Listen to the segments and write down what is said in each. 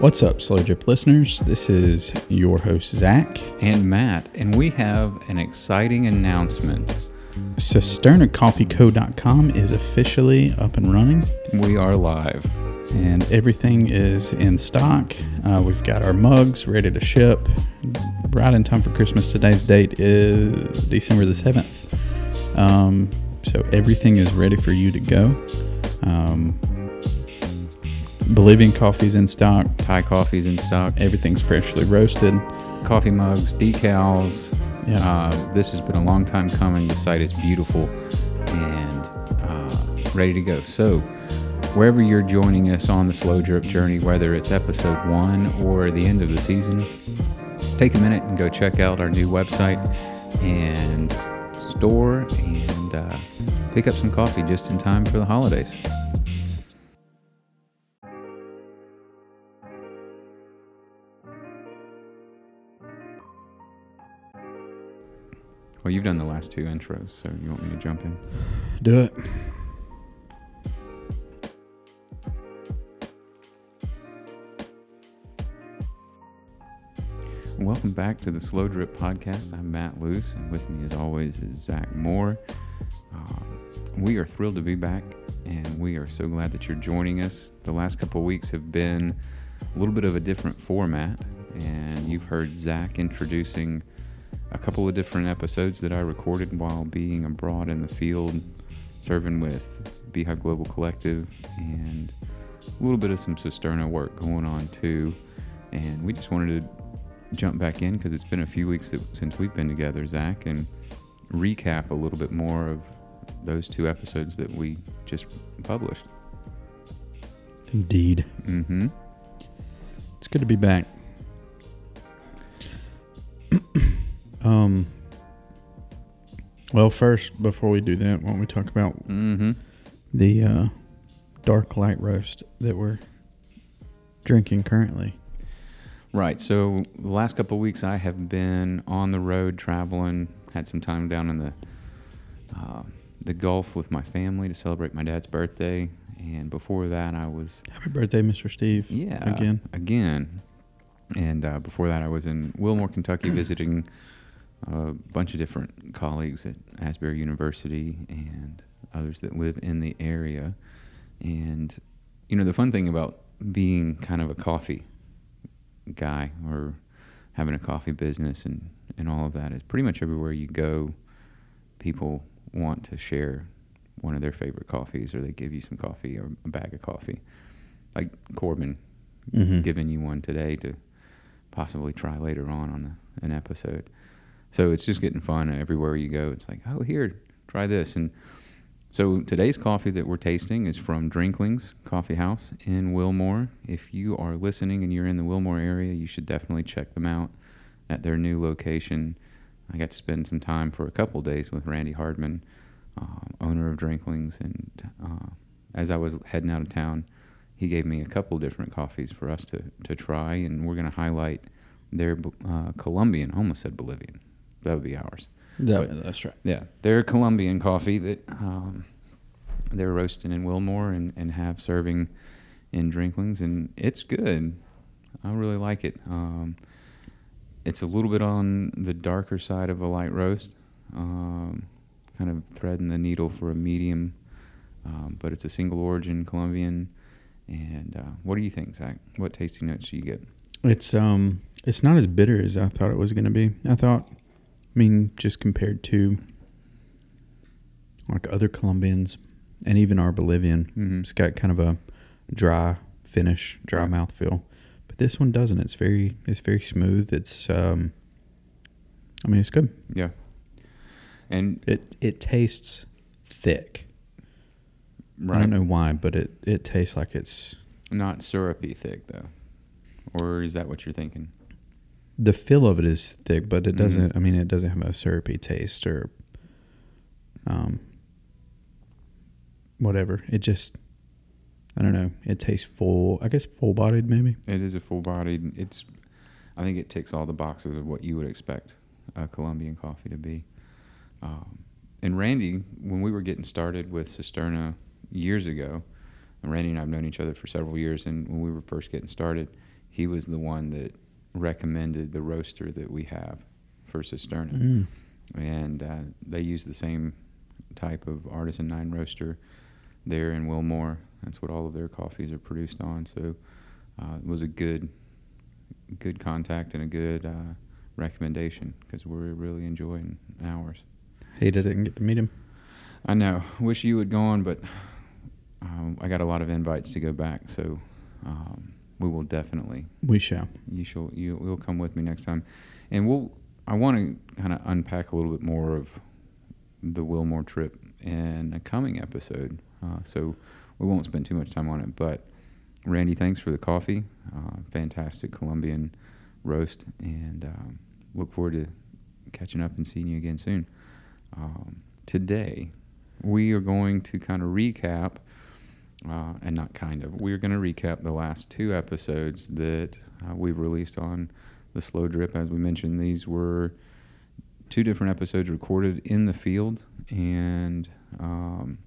What's up, Slow Drip listeners? This is your host, Zac. and Mat, and we have an exciting announcement. CisternaCoffeeCo.com is officially up and running, We are live. and everything is in stock. Uh, we've got our mugs ready to ship right in time for Christmas. Today's date is December the 7th. Um, so everything is ready for you to go. Um, Bolivian coffee's in stock. Thai coffee's in stock, Everything's freshly roasted. coffee mugs, decals. Yeah. Uh, this has been a long time coming. The site is beautiful and uh, ready to go. So, wherever you're joining us on the slow drip journey, whether it's episode one or the end of the season, take a minute and go check out our new website and store and uh, pick up some coffee just in time for the holidays. Well, you've done the last two intros, so you want me to jump in? Do it. Welcome back to the Slow Drip Podcast. I'm Mat Luce, and with me, as always, is Zac Moore. Um, we are thrilled to be back, and we are so glad that you're joining us. The last couple weeks have been a little bit of a different format, and you've heard Zac introducing a couple of different episodes that I recorded while being abroad in the field, serving with Beehive Global Collective, and a little bit of some Cisterna work going on too. And we just wanted to jump back in because it's been a few weeks that, since we've been together, Zac, and recap a little bit more of those two episodes that we just published. Indeed. Mm-hmm. It's good to be back. Um. Well, first, before we do that, why don't we talk about Mm-hmm. the uh, dark light roast that we're drinking currently? Right. So the last couple of weeks, I have been on the road traveling. Had some time down in the uh, the Gulf with my family to celebrate my dad's birthday, and before that, I was Happy birthday, Mr. Steve. Yeah. Again. Again. And uh, before that, I was in Wilmore, Kentucky, visiting a bunch of different colleagues at Asbury University and others that live in the area. And, you know, the fun thing about being kind of a coffee guy or having a coffee business and, and all of that is pretty much everywhere you go, people want to share one of their favorite coffees or they give you some coffee or a bag of coffee. Like Corbin Mm-hmm. giving you one today to possibly try later on on the, an episode. So it's just getting fun everywhere you go. It's like, oh, here, try this. And so today's coffee that we're tasting is from Drinklings Coffee House in Wilmore. If you are listening and you're in the Wilmore area, you should definitely check them out at their new location. I got to spend some time for a couple days with Randy Hardman, um, owner of Drinklings, and uh, as I was heading out of town, he gave me a couple different coffees for us to, to try, and we're going to highlight their uh, Colombian. Almost said Bolivian. That would be ours. That, that's right. Yeah, their Colombian coffee that um, they're roasting in Wilmore and, and have serving in Drinklings, and it's good. I really like it. Um, it's a little bit on the darker side of a light roast, um, kind of threading the needle for a medium, um, but it's a single origin Colombian. And uh, what do you think, Zac? What tasting notes do you get? It's um, it's not as bitter as I thought it was going to be. I thought, I mean, just compared to like other Colombians and even our Bolivian, Mm-hmm. it's got kind of a dry finish, dry Right. mouth feel. But this one doesn't. It's very, it's very smooth. It's um, I mean, it's good. Yeah. And It it tastes thick. I don't know why, but it it tastes like it's not syrupy thick though, or is that what you're thinking? The feel of it is thick, but it Mhm. doesn't. I mean, it doesn't have a syrupy taste or um whatever. It just I don't know. It tastes full. I guess full bodied maybe. It is a full bodied. It's, I think it ticks all the boxes of what you would expect a Colombian coffee to be. Um, and Randy, when we were getting started with Cisterna years ago, and Randy and I have known each other for several years, and when we were first getting started, he was the one that recommended the roaster that we have for Cisterna. Mm. And uh, they use the same type of artisan nine roaster there in Wilmore. That's what all of their coffees are produced on. So uh, it was a good, good contact and a good uh, recommendation because we're really enjoying ours. Hated it and get to meet him. I know. Wish you had gone, but um, I got a lot of invites to go back. So um, we will definitely. We shall. You shall. You will come with me next time, and we'll. I want to kind of unpack a little bit more of the Wilmore trip in a coming episode. Uh, so we won't spend too much time on it. But Randy, thanks for the coffee. Uh, fantastic Colombian roast, and um, look forward to catching up and seeing you again soon. Um, today, we are going to kind of recap, uh, and not kind of, we're going to recap the last two episodes that uh, we've released on the slow drip. As we mentioned, these were two different episodes recorded in the field and um,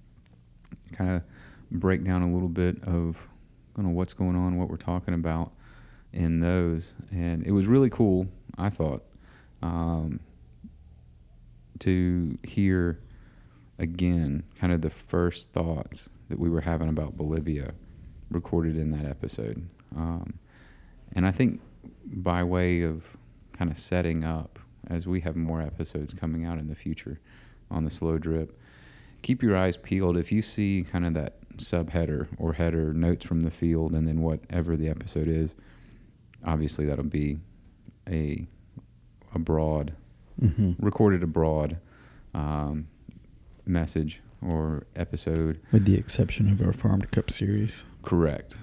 kind of break down a little bit of you know, what's going on, what we're talking about in those. And it was really cool, I thought, um, to hear again kind of the first thoughts that we were having about Bolivia recorded in that episode. Um, and I think by way of kind of setting up as we have more episodes coming out in the future on the slow drip, keep your eyes peeled. If you see kind of that subheader or header notes from the field and then whatever the episode is, obviously that'll be a abroad Mm-hmm. recorded abroad um, message or episode. With the exception of our Farm to Cup series. Correct.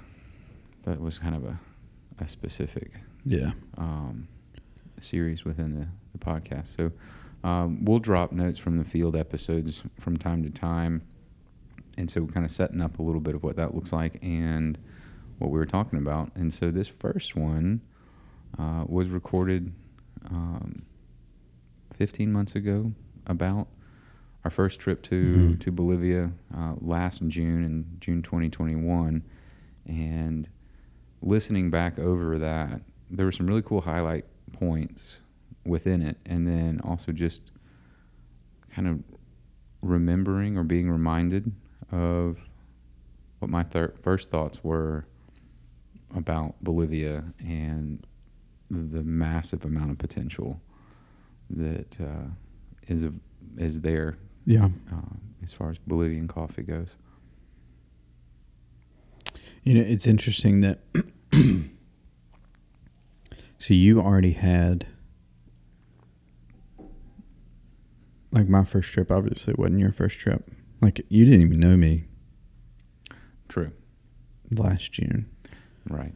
That was kind of a, a specific Yeah. um, series within the, the podcast. So um, we'll drop notes from the field episodes from time to time. And so we're kind of setting up a little bit of what that looks like and what we were talking about. And so this first one uh, was recorded um, 15 months ago about our first trip to, Mhm. to Bolivia uh, last June in June 2021. And listening back over that, there were some really cool highlight points within it. And then also just kind of remembering or being reminded of what my thir- first thoughts were about Bolivia and the massive amount of potential that uh, is is there Yeah. uh, as far as Bolivian coffee goes. You know, it's interesting that. so you already had. Like my first trip, obviously, wasn't your first trip. Like you didn't even know me True, last June. right.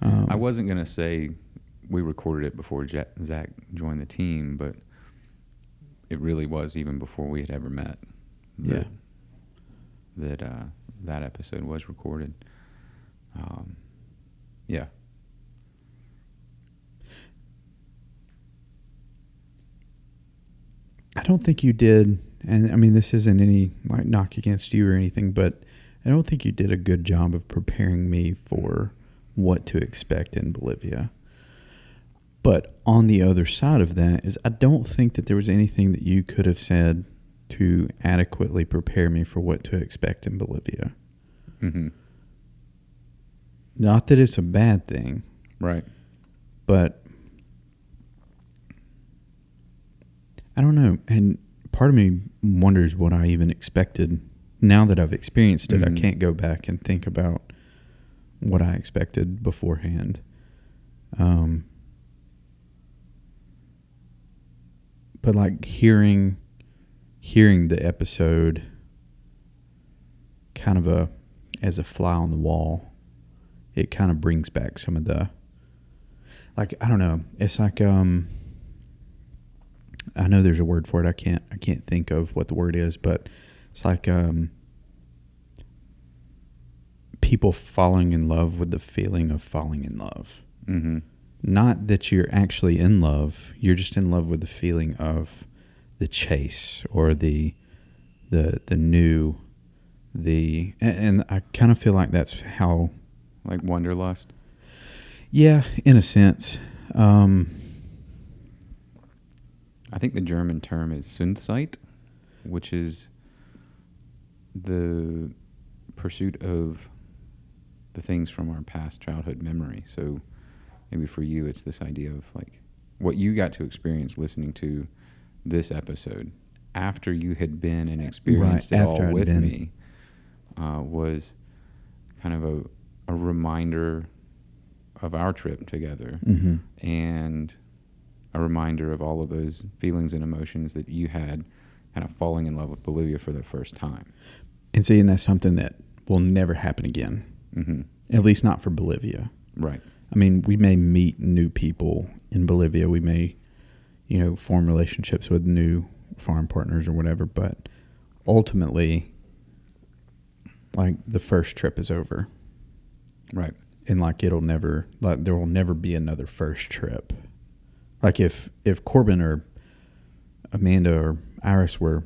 Um, I wasn't gonna say we recorded it before Ja- Zac joined the team, but it really was even before we had ever met. Yeah. That that, uh, that episode was recorded. Um, yeah. I don't think you did, and I mean this isn't any like knock against you or anything, but I don't think you did a good job of preparing me for what to expect in Bolivia. But on the other side of that is I don't think that there was anything that you could have said to adequately prepare me for what to expect in Bolivia. hmm Not that it's a bad thing, Right. but I don't know. And part of me wonders what I even expected. Now that I've experienced it, Mhm. I can't go back and think about what I expected beforehand. Um, but like hearing hearing the episode kind of a as a fly on the wall, it kind of brings back some of the like I don't know. It's like um I know there's a word for it. I can't I can't think of what the word is, but it's like um people falling in love with the feeling of falling in love. hmm Not that you're actually in love, you're just in love with the feeling of the chase or the the the new the and, and I kind of feel like that's how Like Wanderlust. Yeah, in a sense. Um, I think the German term is Sehnsucht, which is the pursuit of the things from our past childhood memory. So maybe for you, it's this idea of like what you got to experience listening to this episode after you had been and experienced Right, it all I'd with been. me uh, was kind of a, a reminder of our trip together hmm and a reminder of all of those feelings and emotions that you had kind of falling in love with Bolivia for the first time. And seeing that's something that will never happen again, hmm at least not for Bolivia. Right. I mean, we may meet new people in Bolivia. We may, you know, form relationships with new farm partners or whatever. But ultimately, like the first trip is over, Right. and like it'll never, like there will never be another first trip. Like if if Corbin or Amanda or Iris were,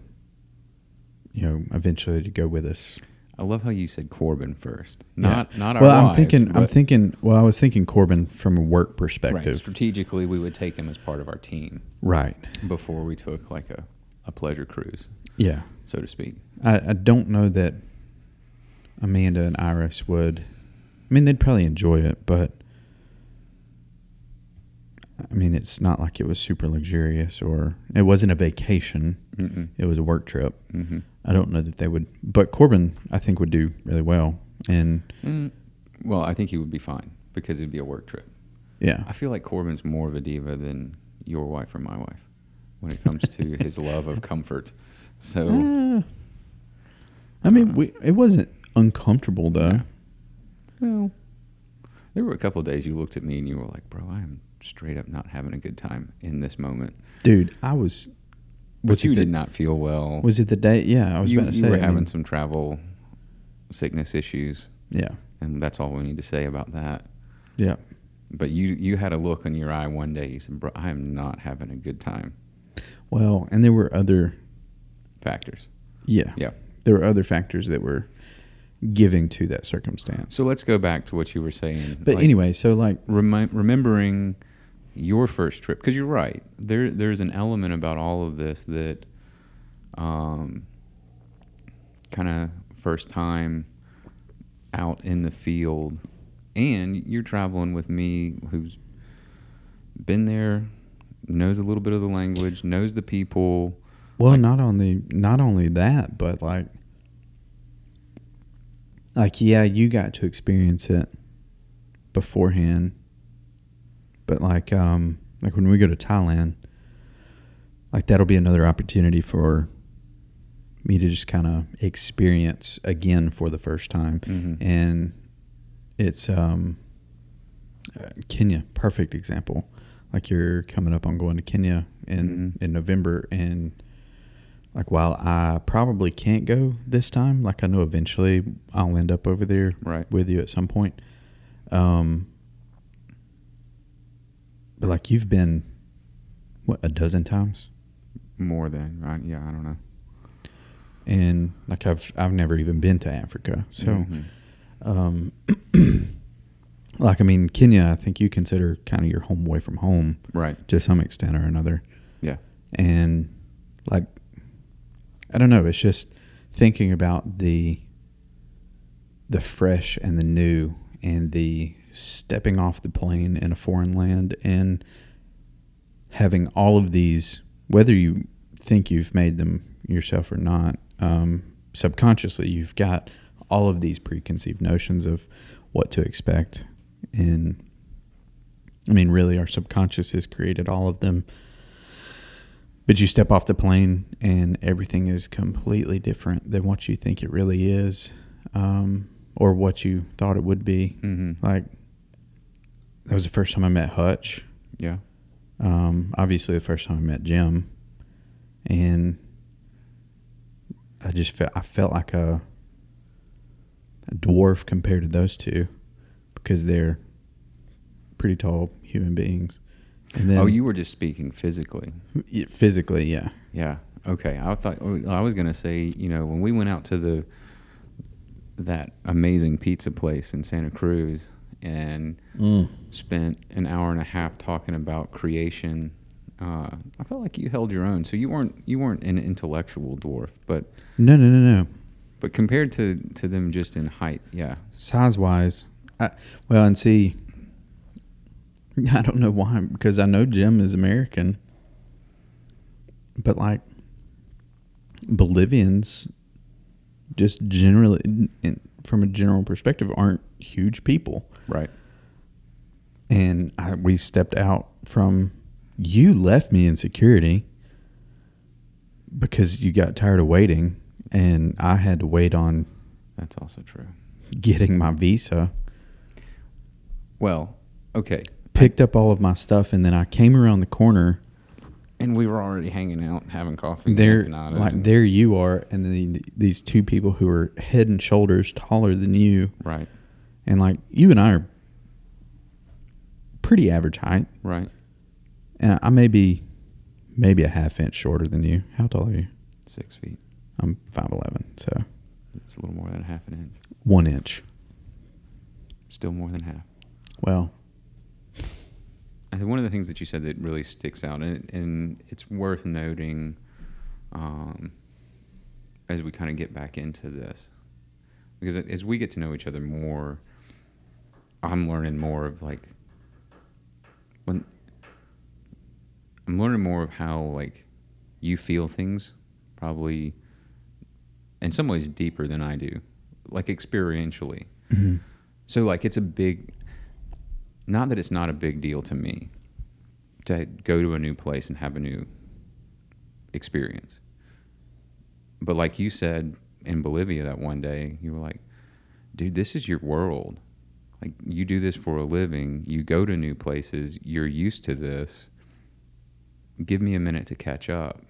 you know, eventually to go with us. I love how you said Corbin first, Yeah. not not our well, I'm wives, thinking. I'm thinking. Well, I was thinking Corbin from a work right. perspective. Strategically, we would take him as part of our team right. before we took like a, a pleasure cruise, Yeah. so to speak. I, I don't know that Amanda and Iris would. I mean, they'd probably enjoy it, but I mean, it's not like it was super luxurious or it wasn't a vacation. Mm-mm. It was a work trip. Mm-hmm. I don't know that they would, but Corbin, I think, would do really well. And Mm, well, I think he would be fine because it'd be a work trip. yeah, I feel like Corbin's more of a diva than your wife or my wife when it comes to his love of comfort. So Uh, I mean, we it wasn't uncomfortable though. Well, there were a couple of days you looked at me and you were like, "Bro, I am straight up not having a good time in this moment." Dude, I was. But you the, did not feel well. Was it the day? Yeah, I was you, about to you say. were I having mean, some travel sickness issues, yeah, and that's all we need to say about that. yeah. But you you had a look in your eye one day. You said, "Bro, I am not having a good time." Well, and there were other. Factors. Yeah, Yeah. there were other factors that were giving to that circumstance. So let's go back to what you were saying. But like, anyway, so like, remi- remembering your first trip because you're right there there's an element about all of this that um, kind of first time out in the field and you're traveling with me who's been there knows a little bit of the language knows the people. Well, not only not only that, but like, like yeah, you got to experience it beforehand, but like, um, like when we go to Thailand, like that'll be another opportunity for me to just kind of experience again for the first time. Mhm. and it's um, uh, Kenya, perfect example. Like you're coming up on going to Kenya in Mhm. in November, and like while I probably can't go this time, like I know eventually I'll end up over there right with you at some point. Um, but like you've been what a dozen times, more than right yeah i don't know and like I've I've never even been to Africa, so. Mhm. Um, like I mean, Kenya, I think you consider kind of your home away from home right to some extent or another, yeah and like I don't know, it's just thinking about the the fresh and the new and the stepping off the plane in a foreign land and having all of these, whether you think you've made them yourself or not, um, subconsciously you've got all of these preconceived notions of what to expect. And I mean, really, our subconscious has created all of them. But you step off the plane and everything is completely different than what you think it really is um, or what you thought it would be. hmm Like, that was the first time I met Hutch. yeah Um, obviously, the first time I met Jim, and I just felt I felt like a, a dwarf compared to those two because they're pretty tall human beings. And then, oh you were just speaking physically physically, yeah, Yeah. Okay. I thought oh, I was gonna say, you know, when we went out to the that amazing pizza place in Santa Cruz, and Mm. spent an hour and a half talking about creation. Uh, I felt like you held your own. So you weren't you weren't an intellectual dwarf, but No, no, no, no. but compared to to them just in height, yeah, Size wise, I, well, and see, I don't know why because I know Jim is American, but like Bolivians, just generally, in, from a general perspective, aren't huge people. Right. and I, we stepped out from you left me in security because you got tired of waiting and I had to wait on That's also true. getting my visa Well, okay, picked up all of my stuff and then I came around the corner and we were already hanging out, having coffee. and there empanadas like and- there you are and then these two people who are head and shoulders taller than you right, and like you and I are pretty average height. Right, and I may be maybe a half inch shorter than you. How tall are you? Six feet. I'm 5'11 so. It's a little more than half an inch. one inch. Still more than half. well. I think one of the things that you said that really sticks out, and, and it's worth noting um, as we kind of get back into this, because as we get to know each other more, I'm learning more of like when I'm learning more of how like you feel things, probably in some ways deeper than I do, like experientially. Mm-hmm. So like it's a big not that it's not a big deal to me to go to a new place and have a new experience. But like you said in Bolivia that one day, you were like, dude, this is your world. Like you do this for a living, you go to new places, you're used to this. Give me a minute to catch up,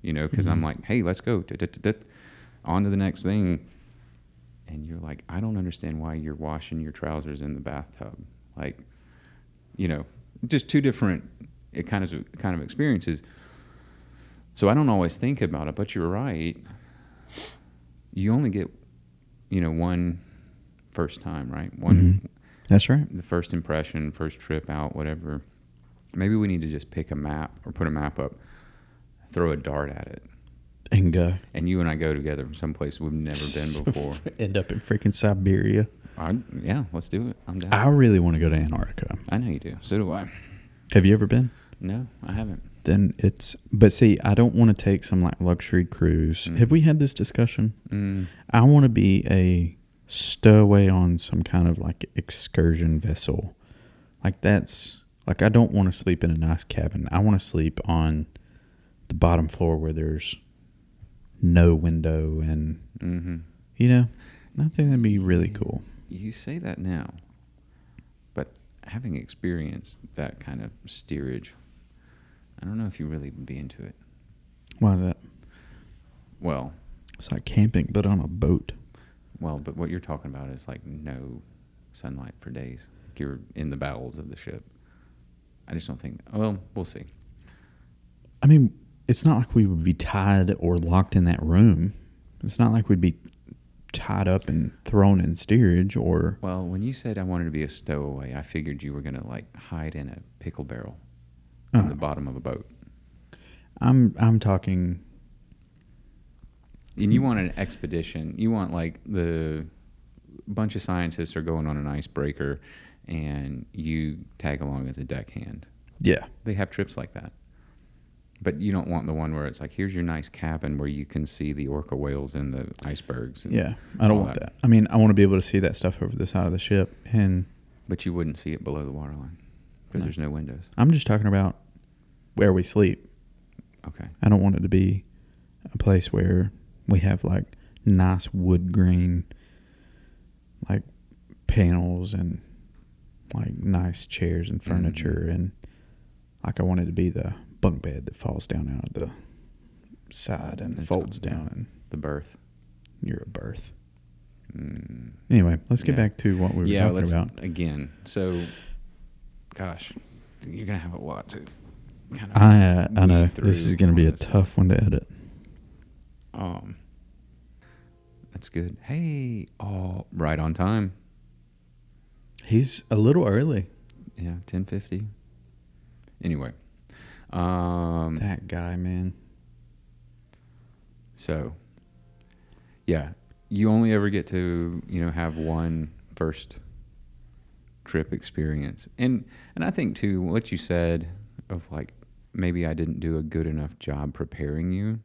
you know, because I'm Mhm. like, hey, let's go. On to the next thing. And you're like, I don't understand why you're washing your trousers in the bathtub. Like, you know, just two different it kind of kind of experiences. So I don't always think about it, but you're right. You only get, you know, one first time, right? One Mhm. That's right. the first impression, first trip out, whatever. Maybe we need to just pick a map or put a map up, throw a dart at it, And go. and you and I go together from someplace we've never been before. End up in freaking Siberia. I, yeah, let's do it. I'm down. I really want to go to Antarctica. I know you do. So do I. Have you ever been? No, I haven't. Then it's. But see, I don't want to take some like luxury cruise. Mm. Have we had this discussion? Mm, I want to be a stowaway on some kind of like excursion vessel. Like that's like I don't want to sleep in a nice cabin. I want to sleep on the bottom floor where there's no window and hmm you know, I think that'd be really cool. You say that now, but having experienced that kind of steerage, I don't know if you really would be into it. Why is that? Well, It's like camping but on a boat. Well, but what you're talking about is like no sunlight for days. You're in the bowels of the ship. I just don't think. Well, we'll see. I mean, it's not like we would be tied or locked in that room. It's not like we'd be tied up and thrown in steerage or Well, when you said I wanted to be a stowaway, I figured you were gonna like hide in a pickle barrel in Uh, the bottom of a boat. I'm I'm talking And you want an expedition. You want like the bunch of scientists are going on an icebreaker and you tag along as a deckhand. yeah. They have trips like that. But you don't want the one where it's like, here's your nice cabin where you can see the orca whales and the icebergs. And, Yeah. I don't want that. that. I mean, I want to be able to see that stuff over the side of the ship and But you wouldn't see it below the waterline because No. there's no windows. I'm just talking about where we sleep. Okay. I don't want it to be a place where we have like nice wood grain like panels and like nice chairs and furniture Mhm. and like I want it to be the bunk bed that falls down out of the side and That's folds yeah. down and The berth. you're a berth. Mm. Anyway, let's get Yeah. back to what we were yeah, talking let's about. again. So, gosh, you're gonna have a lot to kind of. I uh, I know this is going to be a tough one to edit. Um, that's good. Hey, oh, right on time. He's a little early. Yeah, ten fifty. Anyway, um, That guy, man. so yeah, you only ever get to you know have one first trip experience, and and I think too what you said of like maybe I didn't do a good enough job preparing you.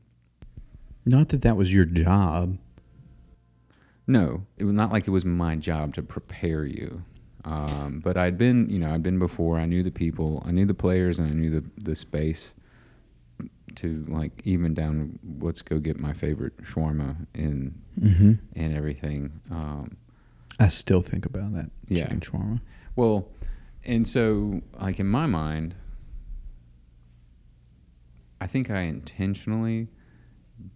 Not that that was your job. No, it was not like it was my job to prepare you. Um, but I'd been, you know, I'd been before. I knew the people, I knew the players, and I knew the the space to like even down. Let's go get my favorite shawarma and Mm-hmm. and everything. Um, I still think about that Yeah. chicken shawarma. well, and so like in my mind, I think I intentionally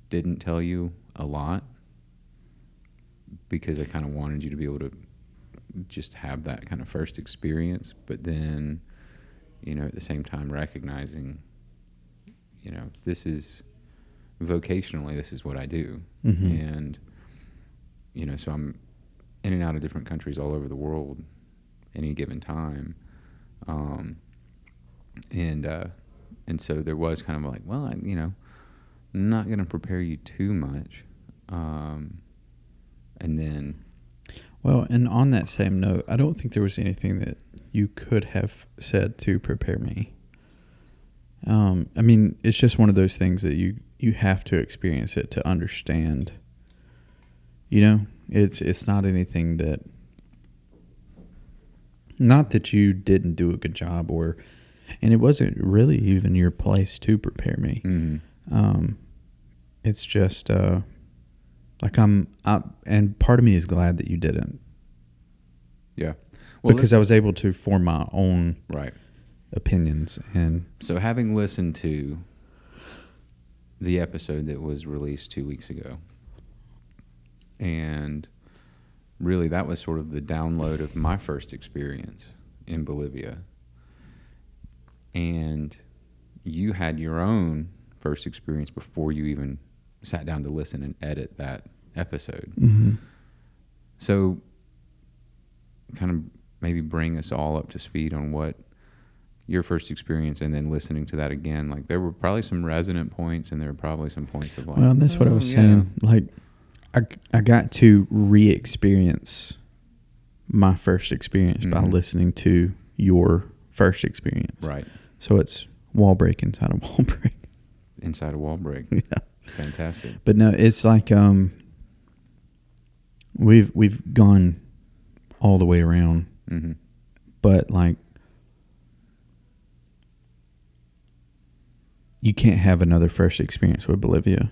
didn't tell you a lot because I kind of wanted you to be able to just have that kind of first experience, but then, you know, at the same time recognizing, you know, this is vocationally, this is what I do. Mm-hmm. And, you know, so I'm in and out of different countries all over the world any given time. Um, and, uh, and so there was kind of like, well, I, you know, not going to prepare you too much. Um, and then, Well, and on that same note, I don't think there was anything that you could have said to prepare me. Um, I mean, it's just one of those things that you you have to experience it to understand. You know, it's it's not anything that not that you didn't do a good job or and it wasn't really even your place to prepare me. mm, Um, it's just uh, like I'm, I, and part of me is glad that you didn't yeah. Well, because I was able to form my own right. opinions and So having listened to the episode that was released two weeks ago, and really that was sort of the download of my first experience in Bolivia. And you had your own first experience before you even sat down to listen and edit that episode. So, kind of maybe bring us all up to speed on what your first experience and then listening to that again. Like, there were probably some resonant points, and there were probably some points of like, well, that's what I "Oh, was yeah." saying. Like, I I got to re-experience my first experience by Mhm. listening to your first experience. Right. So it's wall break inside of wall break. Inside a wall break. yeah. Fantastic. But no, it's like um we've we've gone all the way around, hmm but like you can't have another first experience with Bolivia.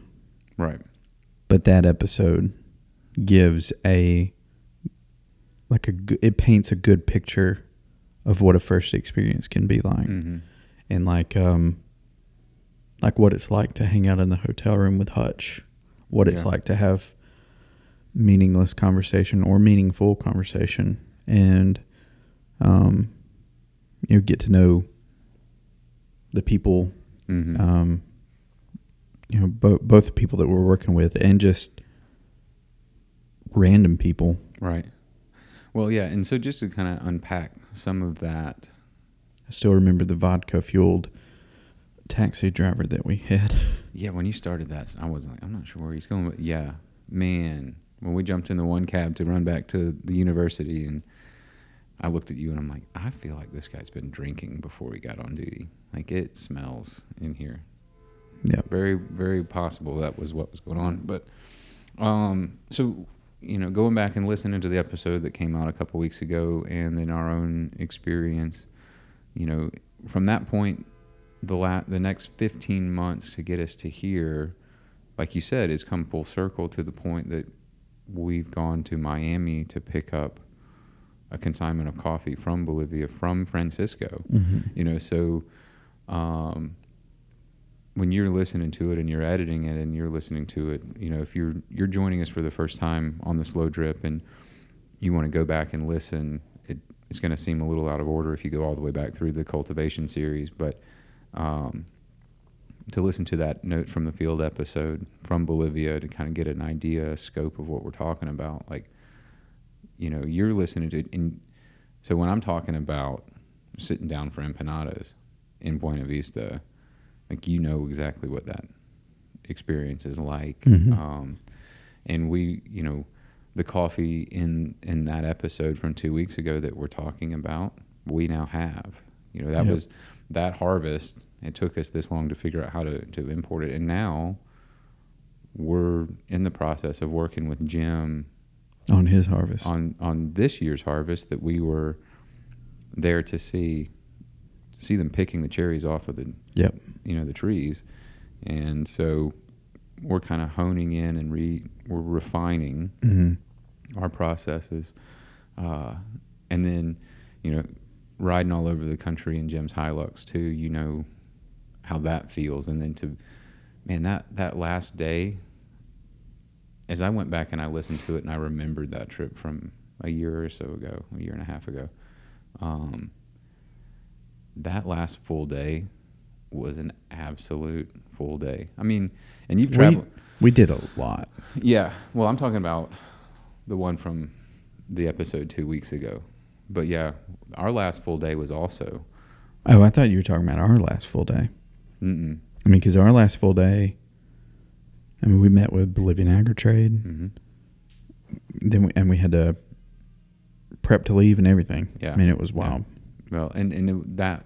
Right. But that episode gives a like a it paints a good picture of what a first experience can be like hmm and like um like what it's like to hang out in the hotel room with Hutch, what it's Yeah. like to have meaningless conversation or meaningful conversation and um you know get to know the people hmm um you know bo- both the people that we're working with and just random people Right. Well, yeah. And so just to kind of unpack some of that, I still remember the vodka fueled taxi driver that we had yeah, when you started that, I was like, I'm not sure where he's going, but yeah, man, when we jumped in the one cab to run back to the university and I looked at you and I'm like, I feel like this guy's been drinking before he got on duty. Like it smells in here. yeah very very possible that was what was going on but um so you know going back and listening to the episode that came out a couple weeks ago and then our own experience you know from that point the la- the next 15 months to get us to here like you said has come full circle to the point that we've gone to Miami to pick up a consignment of coffee from Bolivia from Francisco mm-hmm. you know so um, when you're listening to it and you're editing it and you're listening to it you know if you're you're joining us for the first time on the slow drip and you want to go back and listen it, it's going to seem a little out of order if you go all the way back through the cultivation series but um, to listen to that note from the field episode from bolivia to kind of get an idea a scope of what we're talking about like you know you're listening to it and So when I'm talking about sitting down for empanadas in Buena Vista, like you know exactly what that experience is like. Mhm. Um, and we, you know, the coffee in in that episode from two weeks ago that we're talking about, we now have. You know, that Yep. was that harvest. It took us this long to figure out how to to import it, and now we're in the process of working with Jim on his harvest. on on this year's harvest that we were there to see see them picking the cherries off of the Yep. you know the trees and so we're kind of honing in and re we're refining hmm our processes uh, and then you know riding all over the country in Jim's Hilux too you know how that feels and then to man that that last day as I went back and I listened to it and I remembered that trip from a year or so ago a year and a half ago um, that last full day was an absolute full day I mean and you've We- traveled We did a lot. yeah. Well, I'm talking about the one from the episode two weeks ago. But yeah, our last full day was also. Oh, I thought you were talking about our last full day. Mm-mm. I mean, because our last full day, I mean, we met with Bolivian Agri Trade, hmm then we, and we had to prep to leave and everything. Yeah. I mean, it was Yeah. Well, and and it, that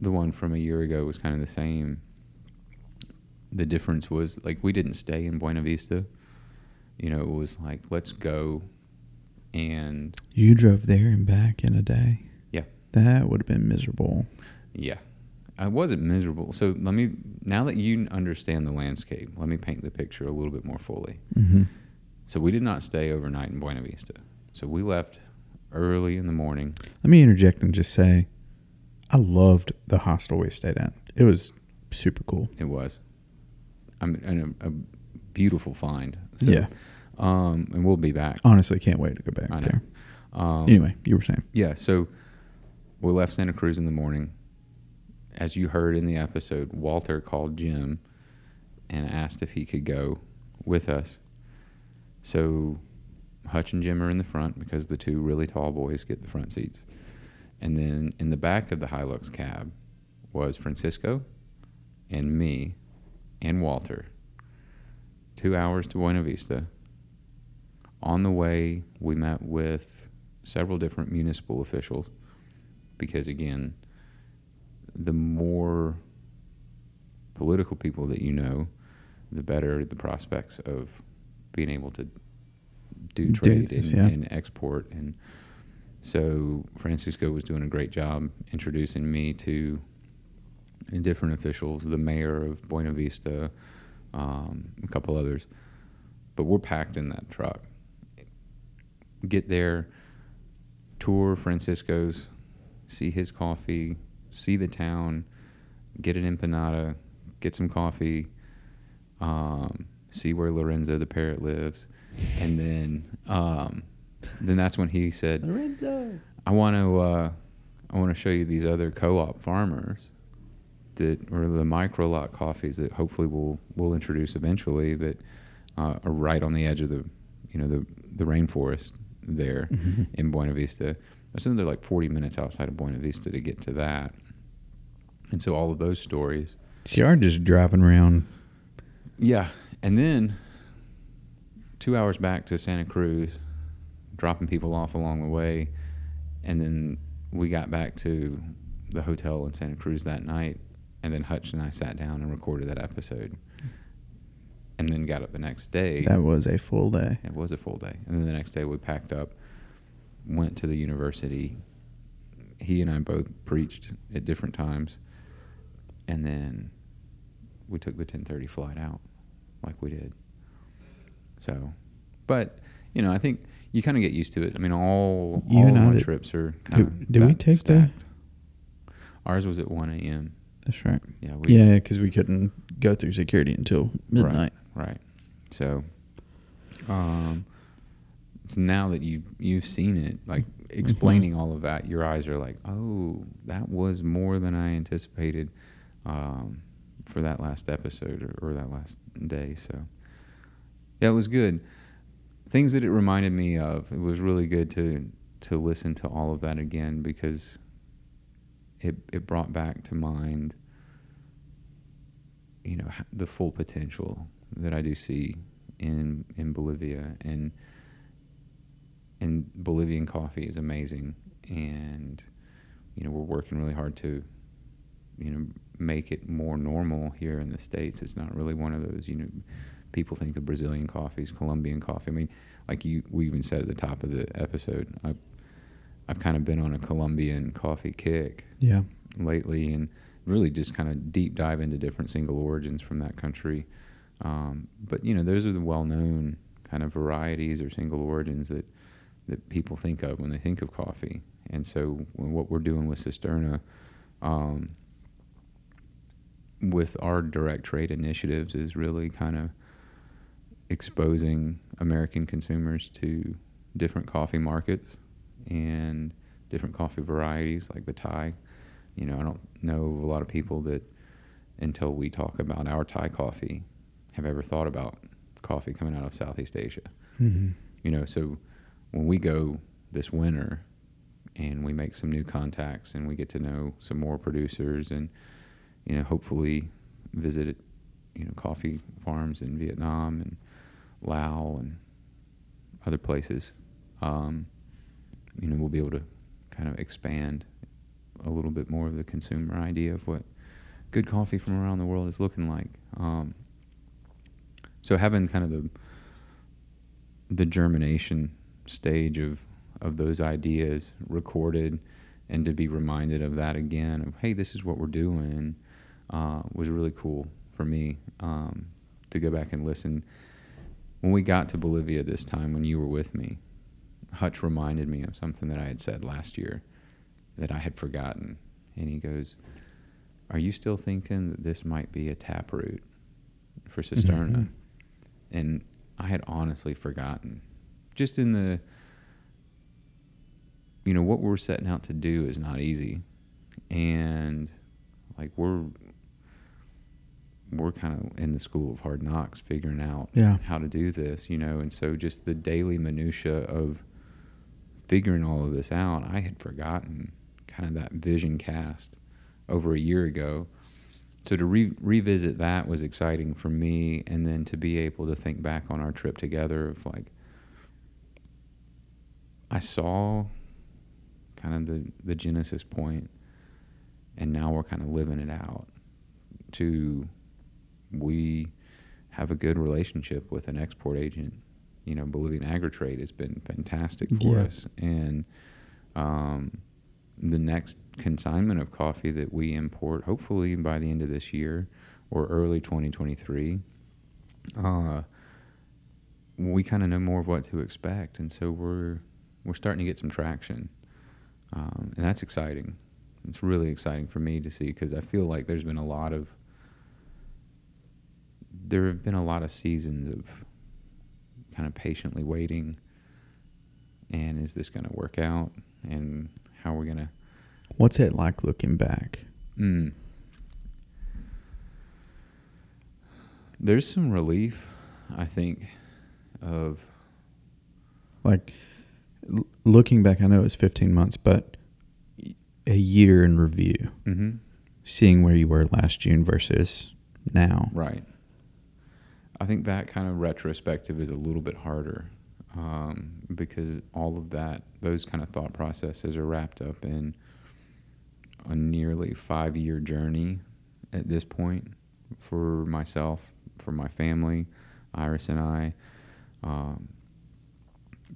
the one from a year ago was kind of the same. The difference was like we didn't stay in Buena Vista. You know, it was like let's go, and You drove there and back in a day. Yeah. That would have been miserable. yeah, I wasn't miserable. So let me now that you understand the landscape, let me paint the picture a little bit more fully. hmm So we did not stay overnight in Buena Vista. So we left early in the morning. Let me interject and just say, I loved the hostel we stayed at. It was super cool. It was, I mean, and a, a beautiful find. So, yeah. Um, and we'll be back. Honestly, can't wait to go back I know. there. Um, Anyway, you were saying. Yeah. So we left Santa Cruz in the morning. As you heard in the episode, Walter called Jim and asked if he could go with us. So Hutch and Jim are in the front because the two really tall boys get the front seats. And then in the back of the Hilux cab was Francisco and me and Walter. Two hours to Buena Vista. On the way, we met with several different municipal officials because, again, the more political people that you know, the better the prospects of being able to do trade and, yeah. and export. And so Francisco was doing a great job introducing me to different officials, the mayor of Buena Vista, um, a couple others. But we're packed in that truck. Get there, tour Francisco's, see his coffee, see the town, get an empanada, get some coffee, um, see where Lorenzo the parrot lives, and then um, then that's when he said, Lorenzo. I want to uh, I want to show you these other co-op farmers that or the micro lot coffees that hopefully we'll we'll introduce eventually that uh, are right on the edge of the you know the the rainforest there Mhm. in Buena Vista. I assume they're like 40 minutes outside of Buena Vista to get to that. And so all of those stories. So you are just driving around. Yeah. And then two hours back to Santa Cruz, dropping people off along the way. And then we got back to the hotel in Santa Cruz that night. And then Hutch and I sat down and recorded that episode. And then got up the next day. That was a full day. It was a full day. And then the next day we packed up, went to the university. He and I both preached at different times. And then we took the 10:30 flight out like we did. So, but you know, I think you kind of get used to it. I mean, all You all our trips are kind Did, of did we take the? Ours was at 1 a.m. That's right. Yeah, we Yeah, because we couldn't go through security until midnight. Right. So, um, so now that you you've seen it, like explaining all of that, your eyes are like, oh, that was more than I anticipated um, for that last episode or, or that last day. So, yeah, it was good. Things that it reminded me of. It was really good to to listen to all of that again because it it brought back to mind you know the full potential that I do see in in Bolivia and and Bolivian coffee is amazing and you know we're working really hard to you know make it more normal here in the states it's not really one of those you know people think of Brazilian coffees Colombian coffee I mean like you we even said at the top of the episode I I've kind of been on a Colombian coffee kick Yeah. lately and really just kind of deep dive into different single origins from that country. Um, but you know, those are the well-known kind of varieties or single origins that that people think of when they think of coffee. And so, what we're doing with Cisterna, um, with our direct trade initiatives, is really kind of exposing American consumers to different coffee markets and different coffee varieties like the Thai. You know, I don't know a lot of people that until we talk about our Thai coffee have ever thought about coffee coming out of Southeast Asia. Mm-hmm. You know, so when we go this winter and we make some new contacts and we get to know some more producers and you know, hopefully visit you know, coffee farms in Vietnam and Laos and other places. Um, you know, we'll be able to kind of expand a little bit more of the consumer idea of what good coffee from around the world is looking like. Um, so having kind of the the germination stage of of those ideas recorded and to be reminded of that again of hey this is what we're doing uh, was really cool for me um, to go back and listen when we got to Bolivia this time when you were with me Hutch reminded me of something that I had said last year that I had forgotten. And he goes, Are you still thinking that this might be a taproot for Cisterna? Mhm. And I had honestly forgotten. Just in the, you know, what we're setting out to do is not easy. And like we're, we're kind of in the school of hard knocks figuring out Yeah. how to do this, you know, and so just the daily minutia of figuring all of this out, I had forgotten kind of that vision cast over a year ago. So to re- revisit that was exciting for me, and then to be able to think back on our trip together of like, I saw kind of the the genesis point, and now we're kind of living it out. To we have a good relationship with an export agent. You know, Bolivian Agritrade has been fantastic for Yeah. us, and um, the next consignment of coffee that we import, hopefully by the end of this year or early 2023, uh, we kind of know more of what to expect, and so we're we're starting to get some traction, um, and that's exciting. It's really exciting for me to see because I feel like there's been a lot of there have been a lot of seasons of kind of patiently waiting. And is this going to work out? And how we're going to What's it like looking back? mm. there's some relief i think of Like l- looking back, I know it was 15 months, but a year in review, mm-hmm. seeing where you were last June versus now. right i think that kind of retrospective is a little bit harder um, because all of that those kind of thought processes are wrapped up in a nearly five year journey at this point for myself, for my family, Iris and I. Um,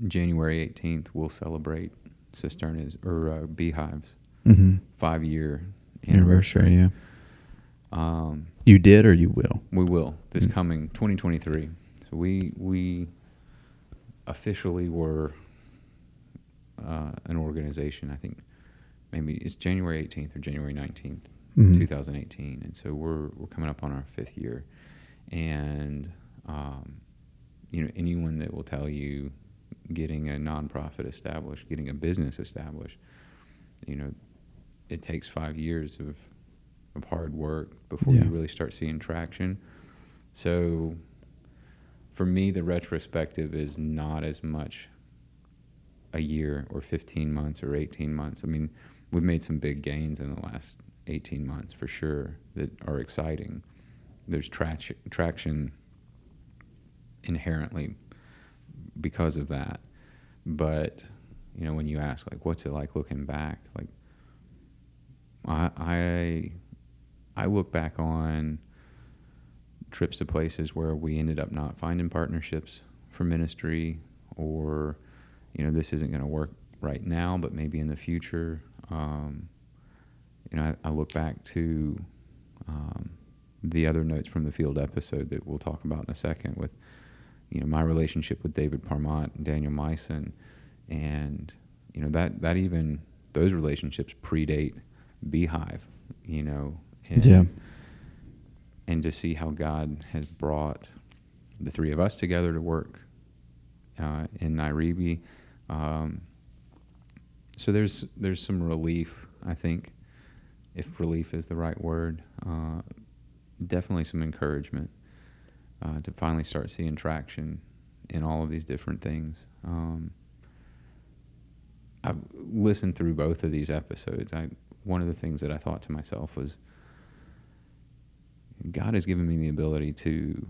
January 18th, we'll celebrate cisternas or uh, beehives Mm-hmm. five year Anniversary, yeah. Um, You did or you will? we will this Mm. coming 2023. So we we officially were uh, an organization. I think maybe it's January 18th or January 19th, Mhm. 2018, and so we're we're coming up on our fifth year. And um, you know, anyone that will tell you getting a nonprofit established, getting a business established, you know, it takes five years of of hard work before Yeah. you really start seeing traction. So for me, the retrospective is not as much a year or 15 months or 18 months. I mean, we've made some big gains in the last 18 months for sure that are exciting. There's traction, traction inherently because of that. But, you know, when you ask, like, what's it like looking back? Like, I, I, I look back on trips to places where we ended up not finding partnerships for ministry or, you know, this isn't going to work right now, but maybe in the future. Um, you know, I, I, look back to um, the other notes from the field episode that we'll talk about in a second with, you know, my relationship with David Parmont and Daniel Meissen, and you know that that even those relationships predate Beehive, you know, and, yeah, and to see how God has brought the three of us together to work uh, in Nairibi. Um, so there's there's some relief, I think, if relief is the right word. Uh, definitely some encouragement uh, to finally start seeing traction in all of these different things. Um, I've listened through both of these episodes. I one of the things that I thought to myself was, God has given me the ability to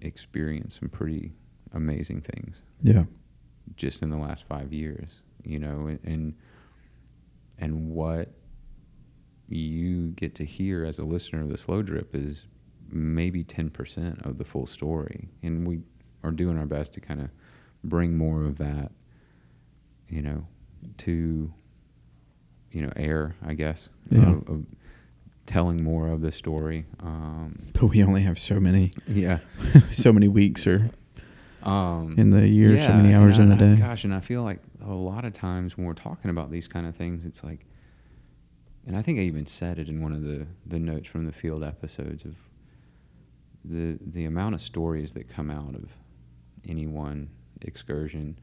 experience some pretty amazing things. Yeah. Just in the last five years, you know, and and what you get to hear as a listener of the slow drip is maybe 10% of the full story. And we are doing our best to kind of bring more of that, you know, to, you know, air, I guess, yeah. of, of telling more of the story. Um, but we only have so many, yeah, so many weeks or um, in the year, yeah, so many hours I, in the day. Gosh, and I feel like a lot of times when we're talking about these kind of things, it's like, and I think I even said it in one of the, the notes from the field episodes of the the amount of stories that come out of any one excursion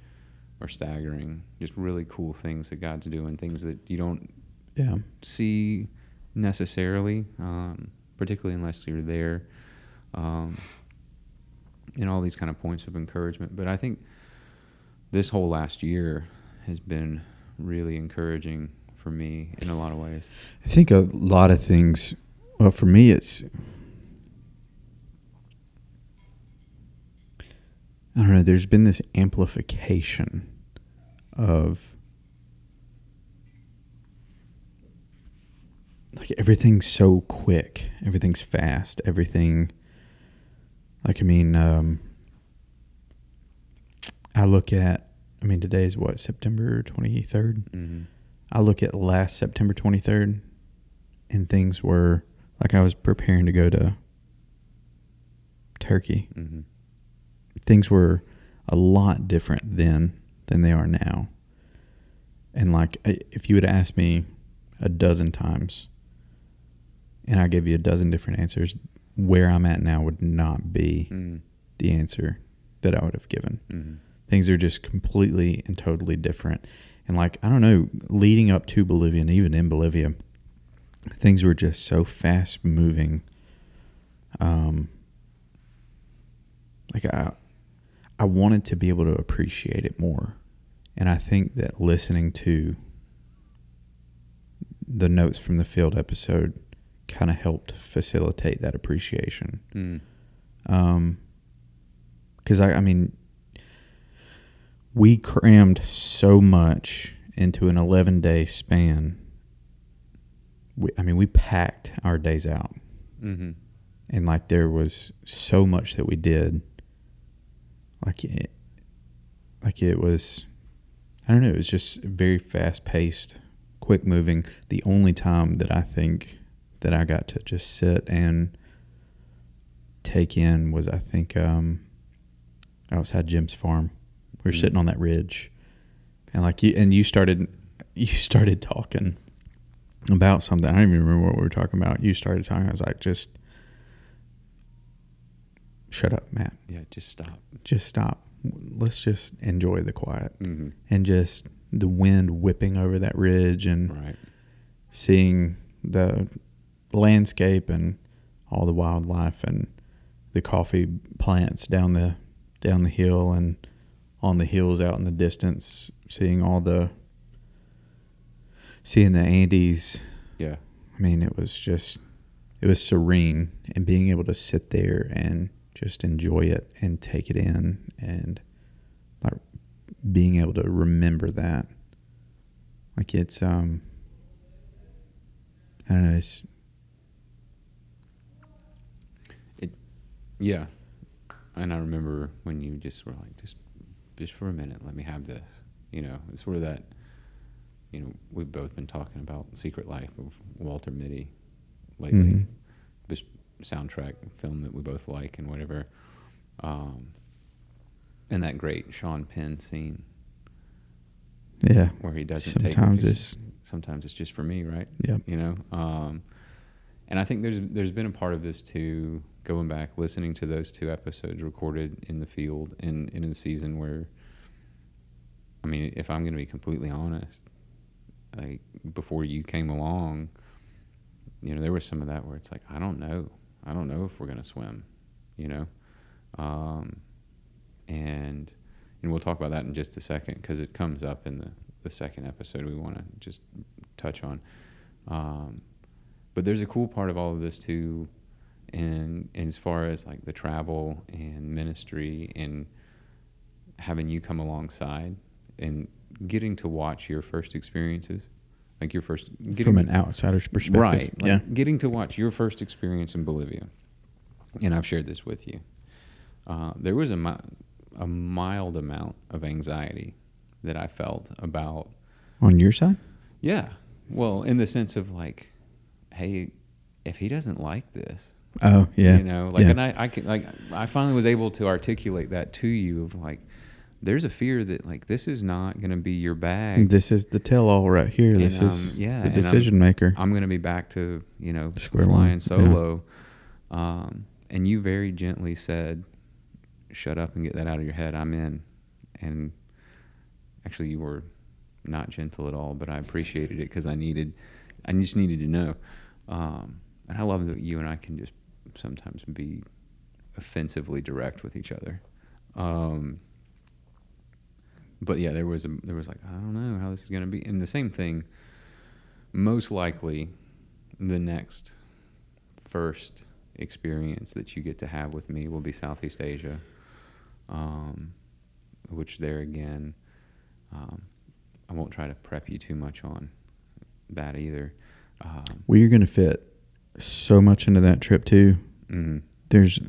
are staggering. Just really cool things that God's doing, things that you don't yeah. see necessarily, um, particularly unless you're there. Um, and all these kind of points of encouragement. But I think this whole last year has been really encouraging for me in a lot of ways. I think a lot of things. Well, for me, it's I don't know. There's been this amplification of like everything's so quick, everything's fast, everything. Like I mean, um, I look at. I mean, today is what September twenty third. Mm-hmm. I look at last September twenty third, and things were like I was preparing to go to Turkey. Mm-hmm things were a lot different then than they are now. And like, if you would ask me a dozen times, and I give you a dozen different answers, where I'm at now would not be mm-hmm. the answer that I would have given. Mm-hmm. Things are just completely and totally different. And like, I don't know, leading up to Bolivia and even in Bolivia, things were just so fast moving. Um, like I, I wanted to be able to appreciate it more. And I think that listening to the notes from the field episode kind of helped facilitate that appreciation. Mm. Um, because I, I mean, we crammed so much into an 11 day span. We, I mean, we packed our days out. Mm-hmm. And like there was so much that we did like it, like it was, I don't know, it was just very fast paced, quick moving. The only time that I think that I got to just sit and take in was I think um, outside Jim's farm. We were mm-hmm. sitting on that ridge, and like you and you started, you started talking about something. I don't even remember what we were talking about. You started talking. I was like, just shut up, Matt. Yeah, just stop. Just stop. Let's just enjoy the quiet mm-hmm. and just the wind whipping over that ridge and right. seeing the landscape and all the wildlife and the coffee plants down the down the hill and on the hills out in the distance, seeing all the seeing the Andes. Yeah. I mean, it was just it was serene, and being able to sit there and just enjoy it and take it in, and like being able to remember that, like it's um, I don't know, it's Yeah. And I remember when you just were like, just, just for a minute, let me have this. You know, it's sort of that. You know, we've both been talking about Secret Life of Walter Mitty lately. Mhm. This soundtrack film that we both like and whatever. Um, and that great Sean Penn scene yeah. where he doesn't Sometimes take it. it's sometimes it's just for me, right? yeah, you know um, and i think there's there's been a part of this too going back listening to those two episodes recorded in the field and in a season where i mean if i'm going to be completely honest like before you came along you know there was some of that where it's like i don't know. I don't know if we're going to swim you know? Um, and and we'll talk about that in just a second because it comes up in the the second episode we want to just touch on. Um, but there's a cool part of all of this too, and, and as far as like the travel and ministry and having you come alongside and getting to watch your first experiences, like your first getting from an outsider's perspective. right, like yeah. getting to watch your first experience in Bolivia, and I've shared this with you. Uh, there was a mi- a mild amount of anxiety that I felt about On your side? yeah. Well, in the sense of like, hey, if he doesn't like this, Oh, yeah. you know, like, Yeah. and I, I can, like, I finally was able to articulate that to you of like, there's a fear that like this is not going to be your bag. This is the tell all right here. And, This is um, yeah, the and I'm- decision maker. I'm going to be back to you know Square flying one, yeah. solo. Um, and you very gently said, "Shut up and get that out of your head. I'm in." And actually, you were not gentle at all, but I appreciated it because I needed, I just needed to know. Um, and I love that you and I can just sometimes be offensively direct with each other. Um, but yeah, there was a there was like I don't know how this is going to be, and the same thing. Most likely, the next first experience that you get to have with me will be Southeast Asia, um, which there again, um, I won't try to prep you too much on that either. Um, well, you're going to fit so much into that trip too. Mm, There's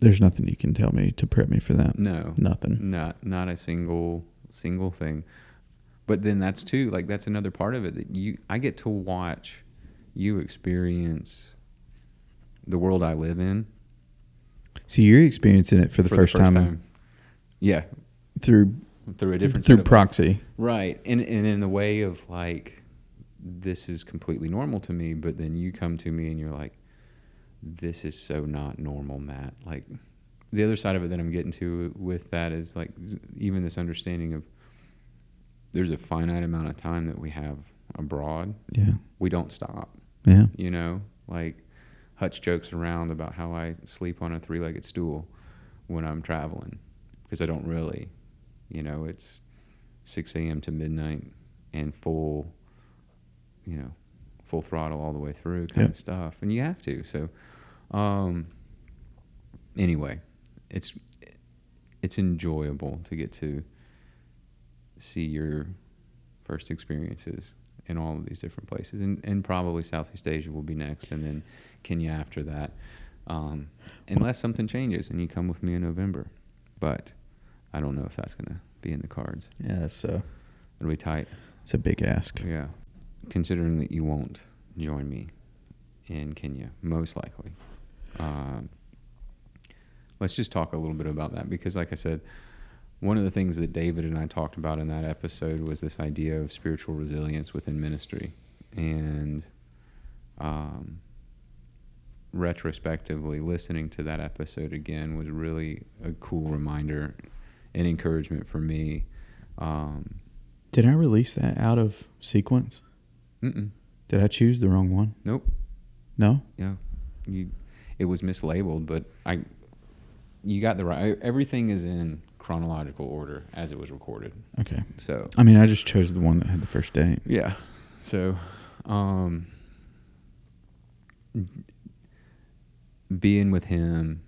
there's nothing you can tell me to prep me for that. no, Nothing. not not a single single thing. But then that's too like that's another part of it that you i get to watch you experience the world i live in. So you're experiencing it for the, first, time, yeah. Through through a different through proxy. right. And and in the way of like this is completely normal to me but then you come to me and you're like this is so not normal matt. Like the other side of it that i'm getting to with that is like even this understanding of there's a finite amount of time that we have abroad. Yeah. we don't stop. Yeah. you know? Like hutch jokes around about how i sleep on a three-legged stool when i'm traveling because i don't really. You know it's 6 a.m to midnight and full you know full throttle all the way through kind Yep. of stuff and you have to so um anyway it's it's enjoyable to get to see your first experiences in all of these different places and, and probably southeast asia will be next and then kenya after that um, unless something changes and you come with me in november but i don't know if that's going to be in the cards Yeah. That's uh, it'll be tight it's a big ask. yeah considering that you won't join me in kenya most likely. Um, let's just talk a little bit about that because like i said one of the things that david and i talked about in that episode was this idea of spiritual resilience within ministry. And um, retrospectively listening to that episode again was really a cool reminder and encouragement for me. Um, Did I release that out of sequence? Mm-mm, Did I choose the wrong one? nope No. Yeah, you. It was mislabeled, but I. You got the right. Everything is in chronological order as it was recorded. Okay. So I mean, I just chose the one that had the first date. yeah. So, um, being with him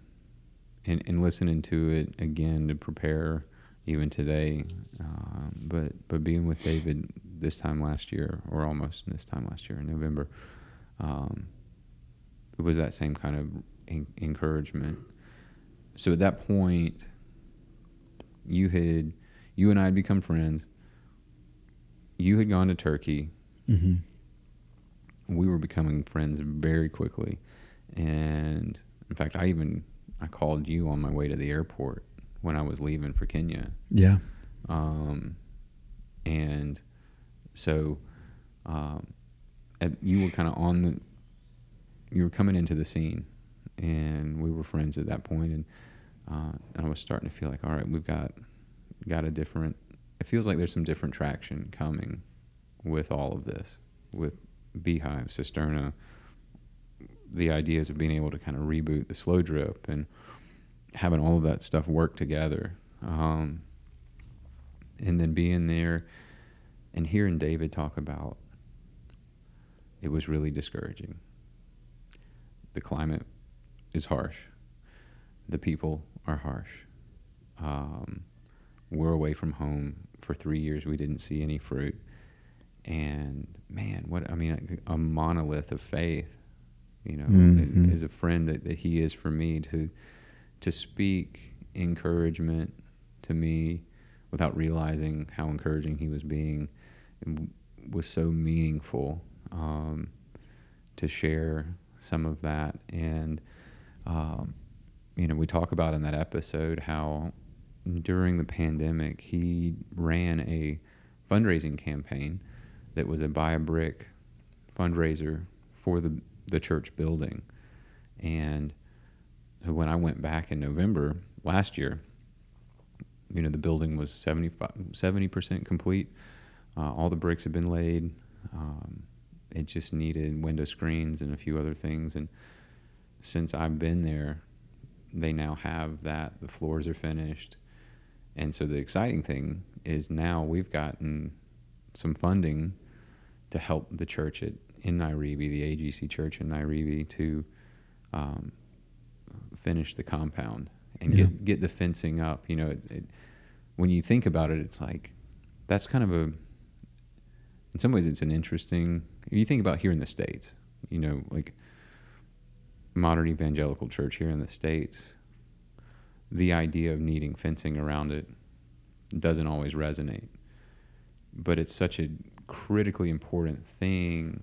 and, and listening to it again to prepare even today, um, but but being with David this time last year or almost this time last year in November, um, it was that same kind of en- encouragement. So at that point, you had you and I had become friends. You had gone to Turkey Mm-hmm. we were becoming friends very quickly and in fact i even i called you on my way to the airport when i was leaving for kenya Yeah. um, and so um, you were kind of on the you were coming into the scene and we were friends at that point and uh, i was starting to feel like all right we've got got a different it feels like there's some different traction coming with all of this with beehive cisterna the ideas of being able to kind of reboot the slow drip and having all of that stuff work together. Um, and then being there and hearing David talk about it was really discouraging. The climate is harsh. The people are harsh. Um, we're away from home for three years. We didn't see any fruit. And man, what I mean, a, a monolith of faith. You know, Mhm. as a friend that, that he is for me to to speak encouragement to me without realizing how encouraging he was being was so meaningful um, to share some of that and um, you know we talk about in that episode how during the pandemic he ran a fundraising campaign that was a buy a brick fundraiser for the the church building and when I went back in November last year, you know, the building was 70 percent complete. Uh, all the bricks had been laid. Um, it just needed window screens and a few other things. And since I've been there, they now have that. The floors are finished. And so the exciting thing is now we've gotten some funding to help the church at, in Nairibi, the AGC church in Nairibi, to um, finish the compound and Yeah. get get the fencing up. You know, it, it, when you think about it, it's like that's kind of a. In some ways, it's an interesting. If you think about here in the states, you know, like modern evangelical church here in the states, the idea of needing fencing around it doesn't always resonate. But it's such a critically important thing,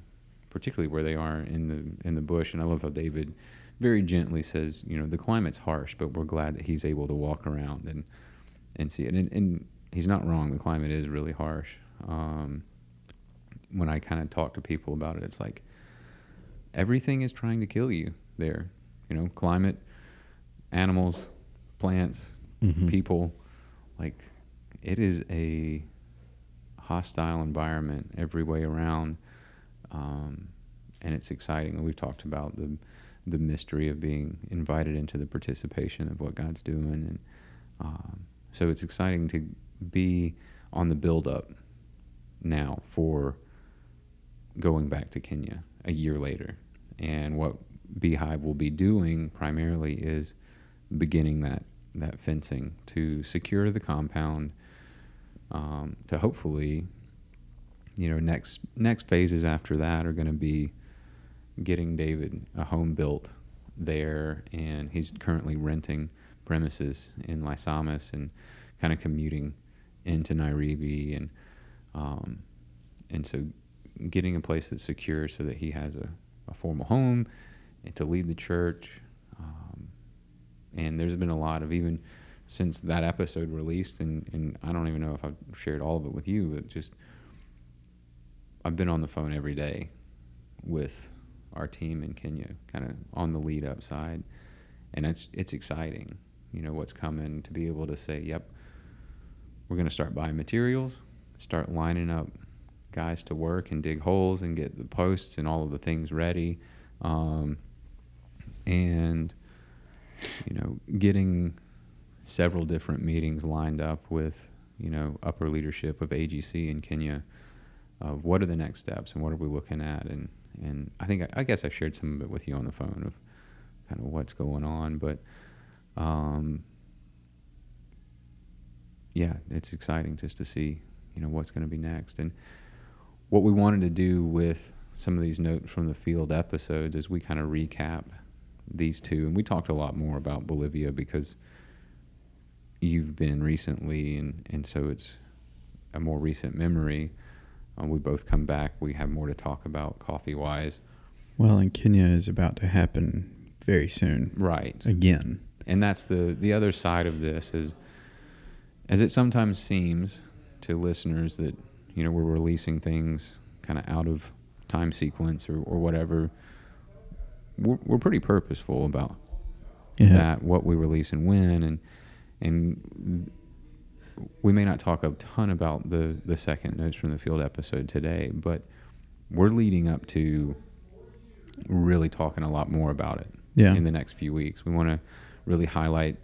particularly where they are in the in the bush. And I love how David very gently says, you know, the climate's harsh, but we're glad that he's able to walk around and and see it. And, and he's not wrong. The climate is really harsh. Um, when I kind of talk to people about it, it's like everything is trying to kill you there. You know, climate, animals, plants, Mhm. people. Like it is a hostile environment every way around, um, and it's exciting. And we've talked about the the mystery of being invited into the participation of what God's doing, and um, so it's exciting to be on the build up now for going back to Kenya a year later, and what Beehive will be doing primarily is beginning that that fencing to secure the compound um, to hopefully you know next next phases after that are going to be getting David a home built there. And he's currently renting premises in Laisamis and kind of commuting into Nairibi. And um, and so getting a place that's secure so that he has a, a formal home and to lead the church. Um, and there's been a lot of even since that episode released and, and I don't even know if I've shared all of it with you but just I've been on the phone every day with our team in Kenya kind of on the lead up side. And it's it's exciting you know what's coming to be able to say yep we're going to start buying materials start lining up guys to work and dig holes and get the posts and all of the things ready um, and you know getting several different meetings lined up with you know upper leadership of AGC in Kenya. Of what are the next steps and what are we looking at and and I think I, guess I shared some of it with you on the phone of kind of what's going on, but um, yeah, it's exciting just to see you know what's going to be next and what we wanted to do with some of these notes from the field episodes is we kind of recap these two and we talked a lot more about Bolivia because you've been recently and and so it's a more recent memory. Uh, we both come back we have more to talk about coffee wise well and Kenya is about to happen very soon. Right. Again. And that's the the other side of this is as it sometimes seems to listeners that you know we're releasing things kind of out of time sequence or, or whatever we're, we're pretty purposeful about yeah. that what we release and when and and we may not talk a ton about the the second notes from the field episode today but we're leading up to really talking a lot more about it yeah. in the next few weeks we want to really highlight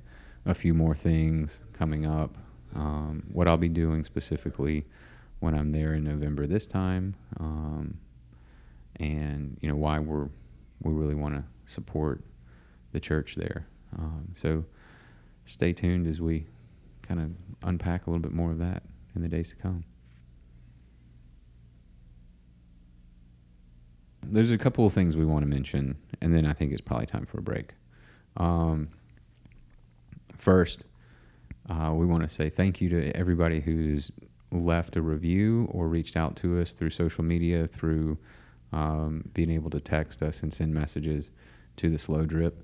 a few more things coming up um, what I'll be doing specifically when I'm there in November this time, um, and you know why we're we really want to support the church there. Um, so stay tuned as we kind of unpack a little bit more of that in the days to come. There's a couple of things we want to mention, and then I think it's probably time for a break. Um, first, uh, we want to say thank you to everybody who's left a review or reached out to us through social media, through um, being able to text us and send messages to the slow drip.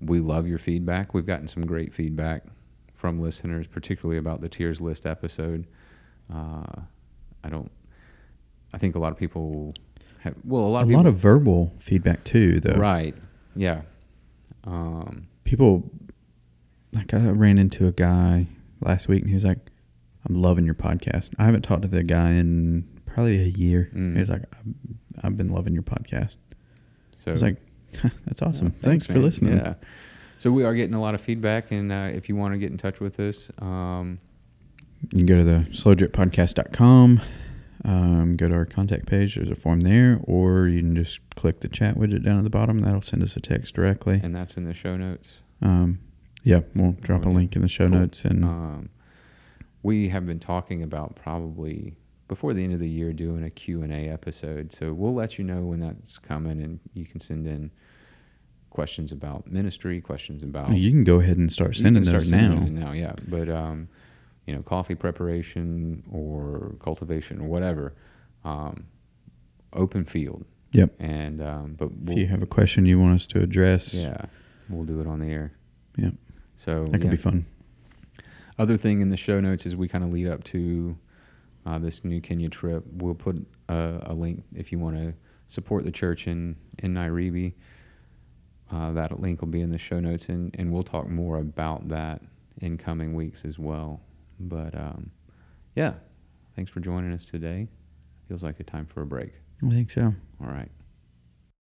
We love your feedback. We've gotten some great feedback from listeners, particularly about the tiers list episode. Uh, I don't. I think a lot of people have. Well, a lot a of people, lot of verbal feedback too, though. Right. Yeah. Um, people like I ran into a guy last week and he was like, I'm loving your podcast. I haven't talked to the guy in probably a year. Mm. He's like, I've been loving your podcast. So it's like, that's awesome. Yeah, thanks, thanks for listening. Yeah. So we are getting a lot of feedback, and uh, if you want to get in touch with us, um, you can go to the slowdrippodcast.com, um, go to our contact page. There's a form there, or you can just click the chat widget down at the bottom. That'll send us a text directly. And that's in the show notes. Um, yeah, we'll drop a link in the show cool. notes. And um, we have been talking about probably before the end of the year doing a Q&A episode. So we'll let you know when that's coming and you can send in questions about ministry, questions about... You can go ahead and start sending those now. now, yeah. But, um, you know, coffee preparation or cultivation or whatever, um, open field. Yep. And, um, but we'll, if you have a question you want us to address... Yeah, we'll do it on the air. Yep. So that could yeah. be fun. Other thing in the show notes is we kind of lead up to uh, this new Kenya trip. We'll put a, a link if you want to support the church in in Nairibi. Uh, that link will be in the show notes, and, and we'll talk more about that in coming weeks as well. But um, yeah, thanks for joining us today. Feels like a time for a break. I think so. All right.